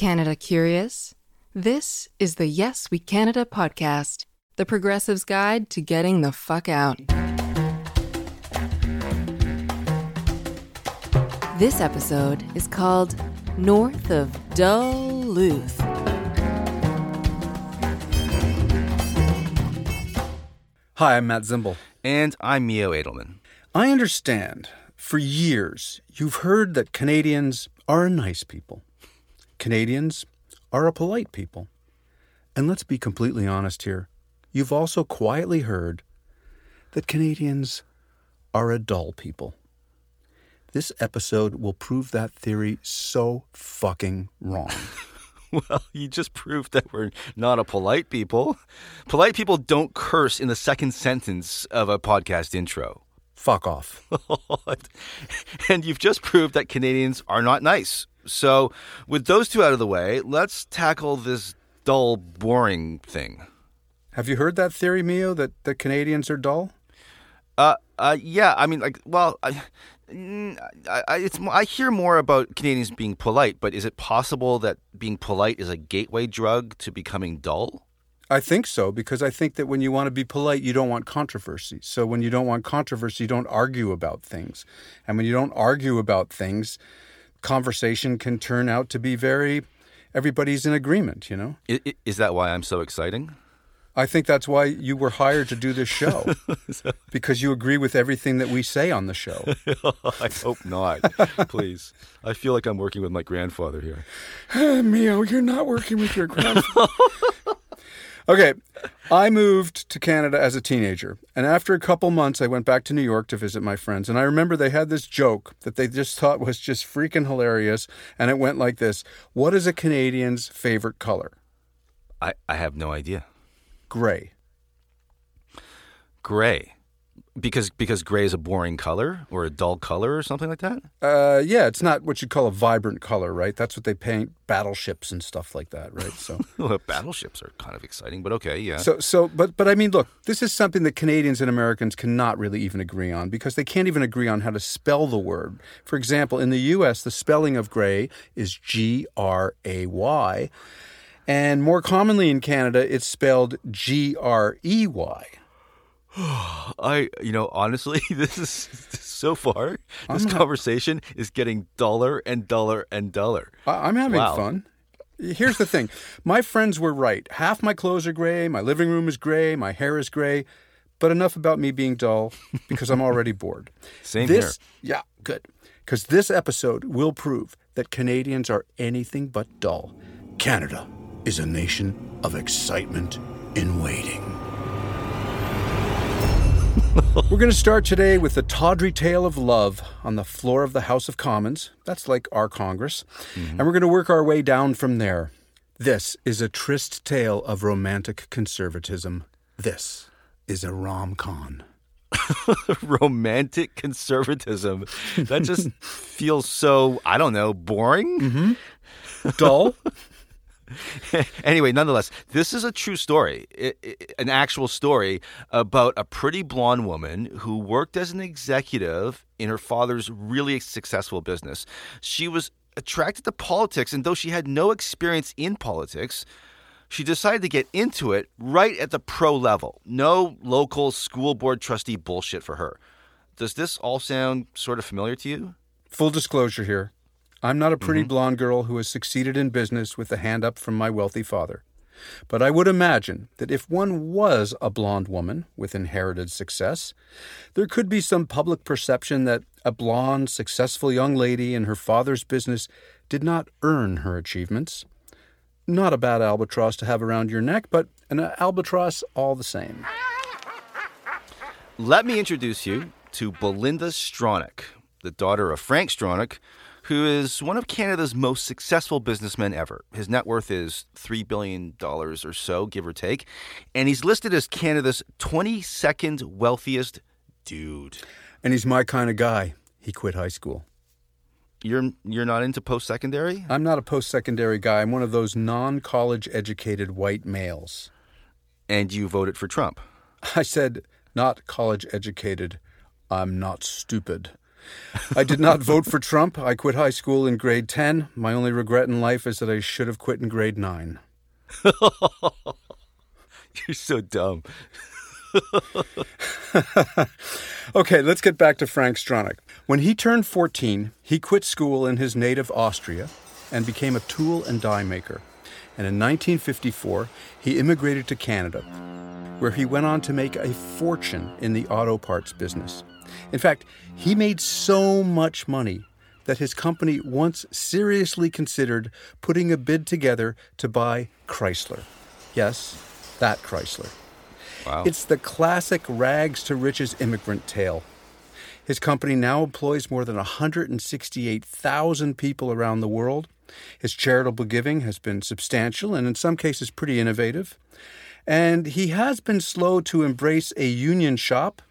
Canada curious? This is the Yes We Canada podcast, the progressive's guide to getting the fuck out. This episode is called North of Duluth. Hi, I'm Matt Zimbel. And I'm Mio Edelman. I understand for years you've heard that Canadians are nice people. Canadians are a polite people. And let's be completely honest here. You've also quietly heard that Canadians are a dull people. This episode will prove that theory so fucking wrong. Well, you just proved that we're not a polite people. Polite people don't curse in the second sentence of a podcast intro. Fuck off. and you've just proved that Canadians are not nice. So, with those two out of the way, let's tackle this dull, boring thing. Have you heard that theory, Mio, that, that Canadians are dull? Uh, uh, yeah. I mean, like, well, I, I, I, it's I hear more about Canadians being polite, but is it possible that being polite is a gateway drug to becoming dull? I think so because I think that when you want to be polite, you don't want controversy. So when you don't want controversy, you don't argue about things. And when you don't argue about things, conversation can turn out to be very everybody's in agreement, you know? Is that why I'm so exciting? I think that's why you were hired to do this show because you agree with everything that we say on the show. I hope not. Please. I feel like I'm working with my grandfather here. Mio, you're not working with your grandfather. Okay, I moved to Canada as a teenager, and after a couple months, I went back to New York to visit my friends. And I remember they had this joke that they just thought was just freaking hilarious, and it went like this What is a Canadian's favorite color? I, I have no idea. Gray. Gray. Because because gray is a boring color or a dull color or something like that? Uh, yeah, it's not what you'd call a vibrant color, right? That's what they paint battleships and stuff like that, right? So. Well, battleships are kind of exciting, but okay, yeah. So, so, but, but I mean, look, this is something that Canadians and Americans cannot really even agree on because they can't even agree on how to spell the word. For example, in the U.S., the spelling of gray is G R A Y, and more commonly in Canada, it's spelled G R E Y. I, you know, honestly, this is so far, this conversation is getting duller and duller and duller. I- I'm having Wow. fun. Here's the thing my friends were right. Half my clothes are gray, my living room is gray, my hair is gray. But enough about me being dull because I'm already bored. Same this, Yeah, good. Because this episode will prove that Canadians are anything but dull. Canada is a nation of excitement in waiting. We're going to start today with the tawdry tale of love on the floor of the House of Commons. That's like our Congress. Mm-hmm. And we're going to work our way down from there. This is a tryst tale of romantic conservatism. This is a rom com. Romantic conservatism. That just feels so, I don't know, boring? Mm-hmm. Dull? anyway, nonetheless, this is a true story, I- I- an actual story about a pretty blonde woman who worked as an executive in her father's really successful business. She was attracted to politics, and though she had no experience in politics, she decided to get into it right at the pro level. No local school board trustee bullshit for her. Does this all sound sort of familiar to you? Full disclosure here. I'm not a pretty mm-hmm. blonde girl who has succeeded in business with a hand up from my wealthy father. But I would imagine that if one was a blonde woman with inherited success, there could be some public perception that a blonde, successful young lady in her father's business did not earn her achievements. Not a bad albatross to have around your neck, but an albatross all the same. Let me introduce you to Belinda Stronach, the daughter of Frank Stronach, who is one of Canada's most successful businessmen ever. His net worth is $3 billion or so, give or take, and he's listed as Canada's 22nd wealthiest dude. And he's my kind of guy. He quit high school. You're, you're not into post secondary? I'm not a post secondary guy. I'm one of those non college educated white males. And you voted for Trump. I said, not college educated. I'm not stupid. I did not vote for Trump. I quit high school in grade 10. My only regret in life is that I should have quit in grade 9. You're so dumb. okay, let's get back to Frank Stronach. When he turned 14, he quit school in his native Austria and became a tool and die maker. And in 1954, he immigrated to Canada, where he went on to make a fortune in the auto parts business. In fact, he made so much money that his company once seriously considered putting a bid together to buy Chrysler. Yes, that Chrysler. Wow. It's the classic rags to riches immigrant tale. His company now employs more than 168,000 people around the world. His charitable giving has been substantial and, in some cases, pretty innovative. And he has been slow to embrace a union shop,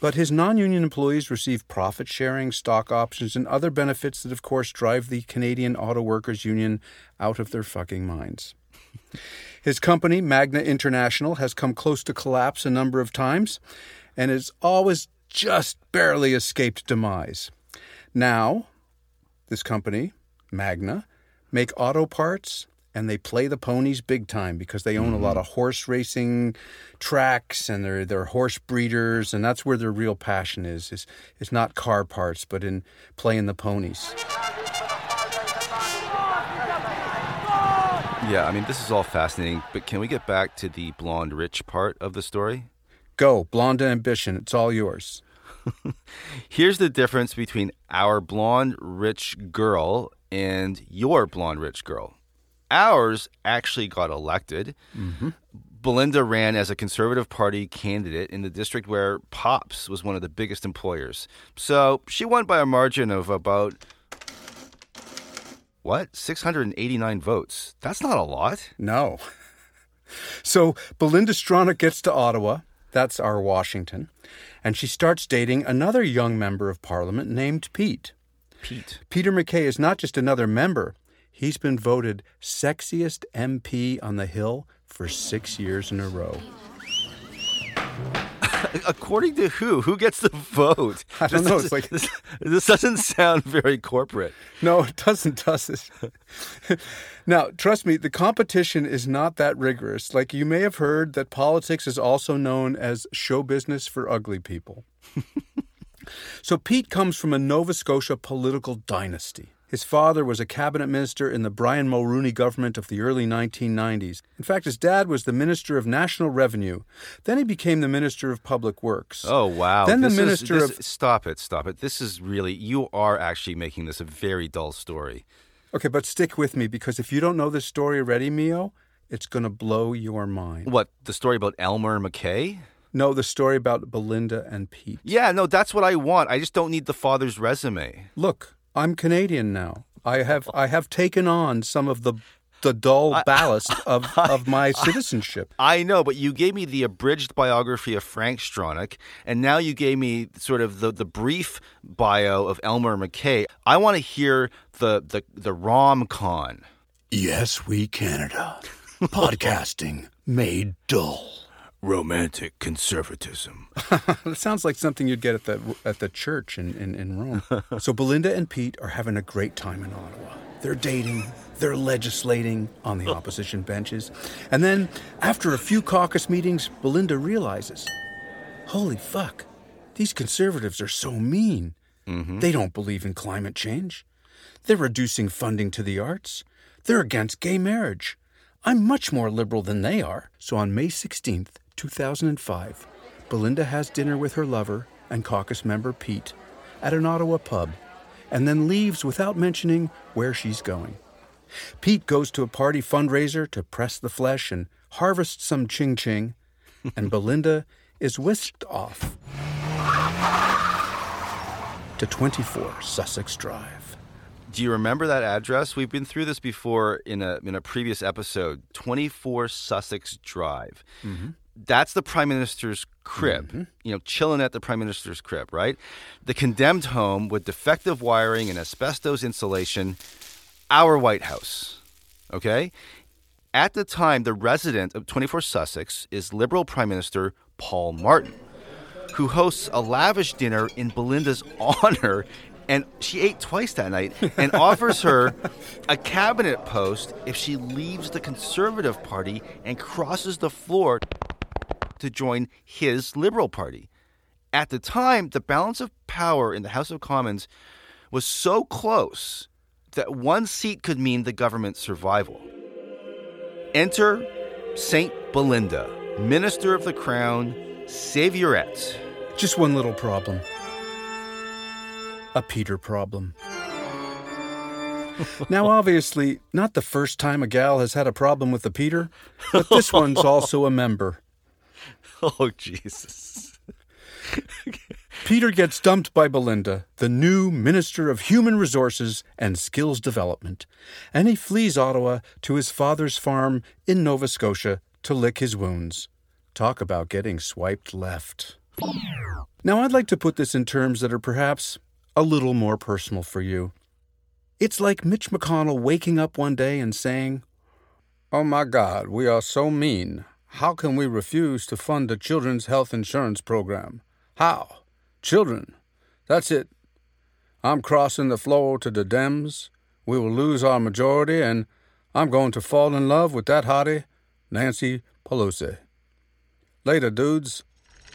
but his non union employees receive profit sharing, stock options, and other benefits that, of course, drive the Canadian Auto Workers Union out of their fucking minds. His company, Magna International, has come close to collapse a number of times and has always just barely escaped demise. Now, this company, Magna, make auto parts and they play the ponies big time because they own a lot mm-hmm. of horse racing tracks and they're they're horse breeders and that's where their real passion is is is not car parts but in playing the ponies. Yeah, I mean, this is all fascinating, but can we get back to the blonde rich part of the story? Go, blonde ambition, it's all yours. Here's the difference between our blonde rich girl and your blonde rich girl. Ours actually got elected. Mm-hmm. Belinda ran as a Conservative Party candidate in the district where Pops was one of the biggest employers. So she won by a margin of about, what, 689 votes. That's not a lot. No. So Belinda Stronach gets to Ottawa, that's our Washington, and she starts dating another young member of parliament named Pete. Pete. Peter MacKay is not just another member, he's been voted sexiest MP on the Hill for six years in a row. According to who? Who gets the vote? I don't This know, it's like- this, this doesn't sound very corporate. No, it doesn't, does it? now, trust me, the competition is not that rigorous. Like you may have heard that politics is also known as show business for ugly people. so Pete comes from a Nova Scotia political dynasty. His father was a cabinet minister in the Brian Mulroney government of the early 1990s. In fact, his dad was the Minister of National Revenue. Then he became the Minister of Public Works. Oh wow! Then the This is- Minister this- of stop it, stop it. This is really you are actually making this a very dull story. Okay, but stick with me because if you don't know this story already, Mio, it's going to blow your mind. What the story about Elmer MacKay? No, the story about Belinda and Pete. Yeah, no, that's what I want. I just don't need the father's resume. Look, I'm Canadian now. I have I have taken on some of the the dull ballast of, of my citizenship. I know, but you gave me the abridged biography of Frank Stronach, and now you gave me sort of the, the brief bio of Elmer MacKay. I want to hear the the the rom con. Yes, we Canada. Podcasting made dull. Romantic conservatism. It sounds like something you'd get at the at the church in, in, in Rome. so Belinda and Pete are having a great time in Ottawa. They're dating, they're legislating on the opposition benches. And then, after a few caucus meetings, Belinda realizes, holy fuck, these conservatives are so mean. Mm-hmm. They don't believe in climate change. They're reducing funding to the arts. They're against gay marriage. I'm much more liberal than they are. So on May 16th, 2005, Belinda has dinner with her lover and caucus member Pete at an Ottawa pub and then leaves without mentioning where she's going. Pete goes to a party fundraiser to press the flesh and harvest some ching ching, and Belinda is whisked off to 24 Sussex Drive. Do you remember that address? We've been through this before in a in a previous episode. Twenty four Sussex Drive. Mm-hmm. That's the prime minister's crib. Mm-hmm. You know, chilling at the prime minister's crib, right? The condemned home with defective wiring and asbestos insulation. Our White House. Okay. At the time, the resident of 24 Sussex is Liberal Prime Minister Paul Martin. who hosts a lavish dinner in Belinda's honor. And she ate twice that night and offers her a cabinet post if she leaves the Conservative Party and crosses the floor to join his Liberal Party. At the time, the balance of power in the House of Commons was so close that one seat could mean the government's survival. Enter Saint Belinda, Minister of the Crown, Saviorette. Just one little problem a Peter problem. now, obviously, not the first time a gal has had a problem with the Peter, but this one's also a member. Oh, Jesus. Peter gets dumped by Belinda, the new Minister of Human Resources and Skills Development, and he flees Ottawa to his father's farm in Nova Scotia to lick his wounds. Talk about getting swiped left. Now, I'd like to put this in terms that are perhaps a little more personal for you. It's like Mitch McConnell waking up one day and saying, Oh my God, we are so mean. How can we refuse to fund a children's health insurance program? How? Children. That's it. I'm crossing the floor to the Dems. We will lose our majority, and I'm going to fall in love with that hottie, Nancy Pelosi. Later, dudes.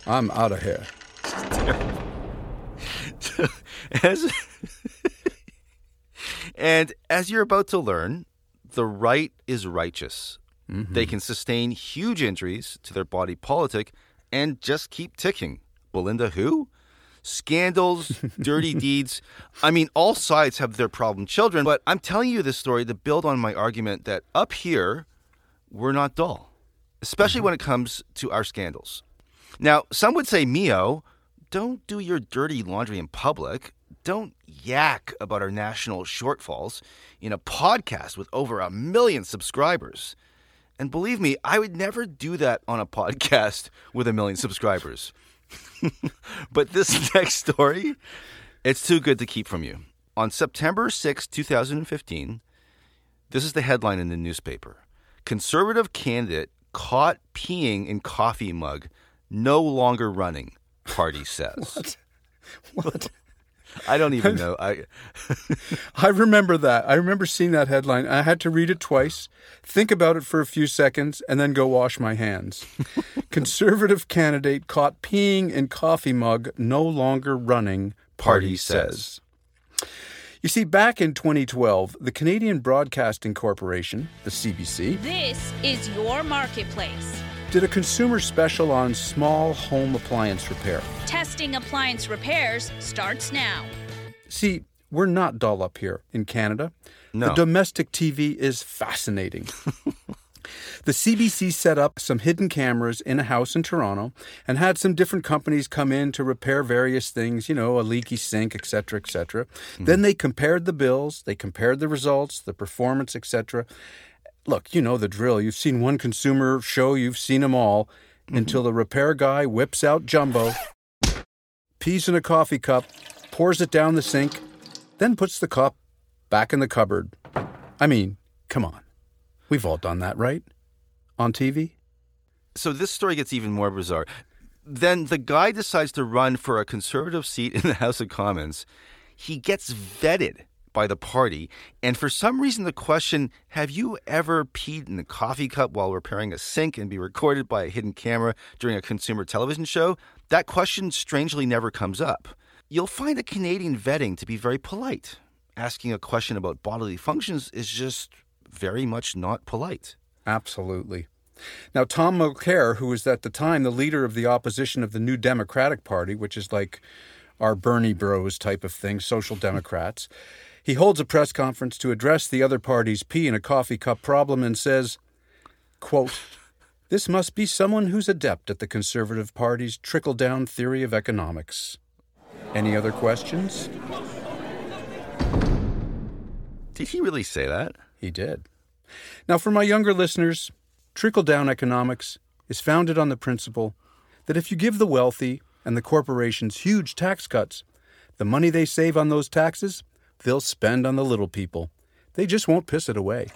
I'm out of here. as, and as you're about to learn, the right is righteous. Mm-hmm. They can sustain huge injuries to their body politic and just keep ticking. Belinda, who? Scandals, dirty deeds. I mean, all sides have their problem children, but I'm telling you this story to build on my argument that up here, we're not dull, especially mm-hmm. when it comes to our scandals. Now, some would say, Mio, don't do your dirty laundry in public. Don't yak about our national shortfalls in a podcast with over a million subscribers. And believe me, I would never do that on a podcast with a million subscribers. but this next story, it's too good to keep from you. On September 6, 2015, this is the headline in the newspaper Conservative candidate caught peeing in coffee mug, no longer running, party says. what? What? I don't even know. I I remember that. I remember seeing that headline. I had to read it twice, think about it for a few seconds, and then go wash my hands. Conservative candidate caught peeing in coffee mug, no longer running, party, party says. You see, back in 2012, the Canadian Broadcasting Corporation, the CBC, this is your marketplace did a consumer special on small home appliance repair. Testing appliance repairs starts now. See, we're not dull up here in Canada. No. The domestic TV is fascinating. the CBC set up some hidden cameras in a house in Toronto and had some different companies come in to repair various things, you know, a leaky sink, etc., etc. Mm-hmm. Then they compared the bills, they compared the results, the performance, etc look, you know the drill. You've seen one consumer show, you've seen them all, mm-hmm. until the repair guy whips out Jumbo, pees in a coffee cup, pours it down the sink, then puts the cup back in the cupboard. I mean, come on. We've all done that, right? On TV? So this story gets even more bizarre. Then the guy decides to run for a conservative seat in the House of Commons. He gets vetted by the party. And for some reason, the question, have you ever peed in a coffee cup while repairing a sink and be recorded by a hidden camera during a consumer television show? That question strangely never comes up. You'll find the Canadian vetting to be very polite. Asking a question about bodily functions is just very much not polite. Absolutely. Now, Tom Mulcair, who was at the time the leader of the opposition of the New Democratic Party, which is like our Bernie bros type of thing, social democrats, he holds a press conference to address the other party's pee in a coffee cup problem and says, quote, This must be someone who's adept at the Conservative Party's trickle down theory of economics. Any other questions? Did he really say that? He did. Now, for my younger listeners, trickle down economics is founded on the principle that if you give the wealthy and the corporations huge tax cuts, the money they save on those taxes they'll spend on the little people. They just won't piss it away.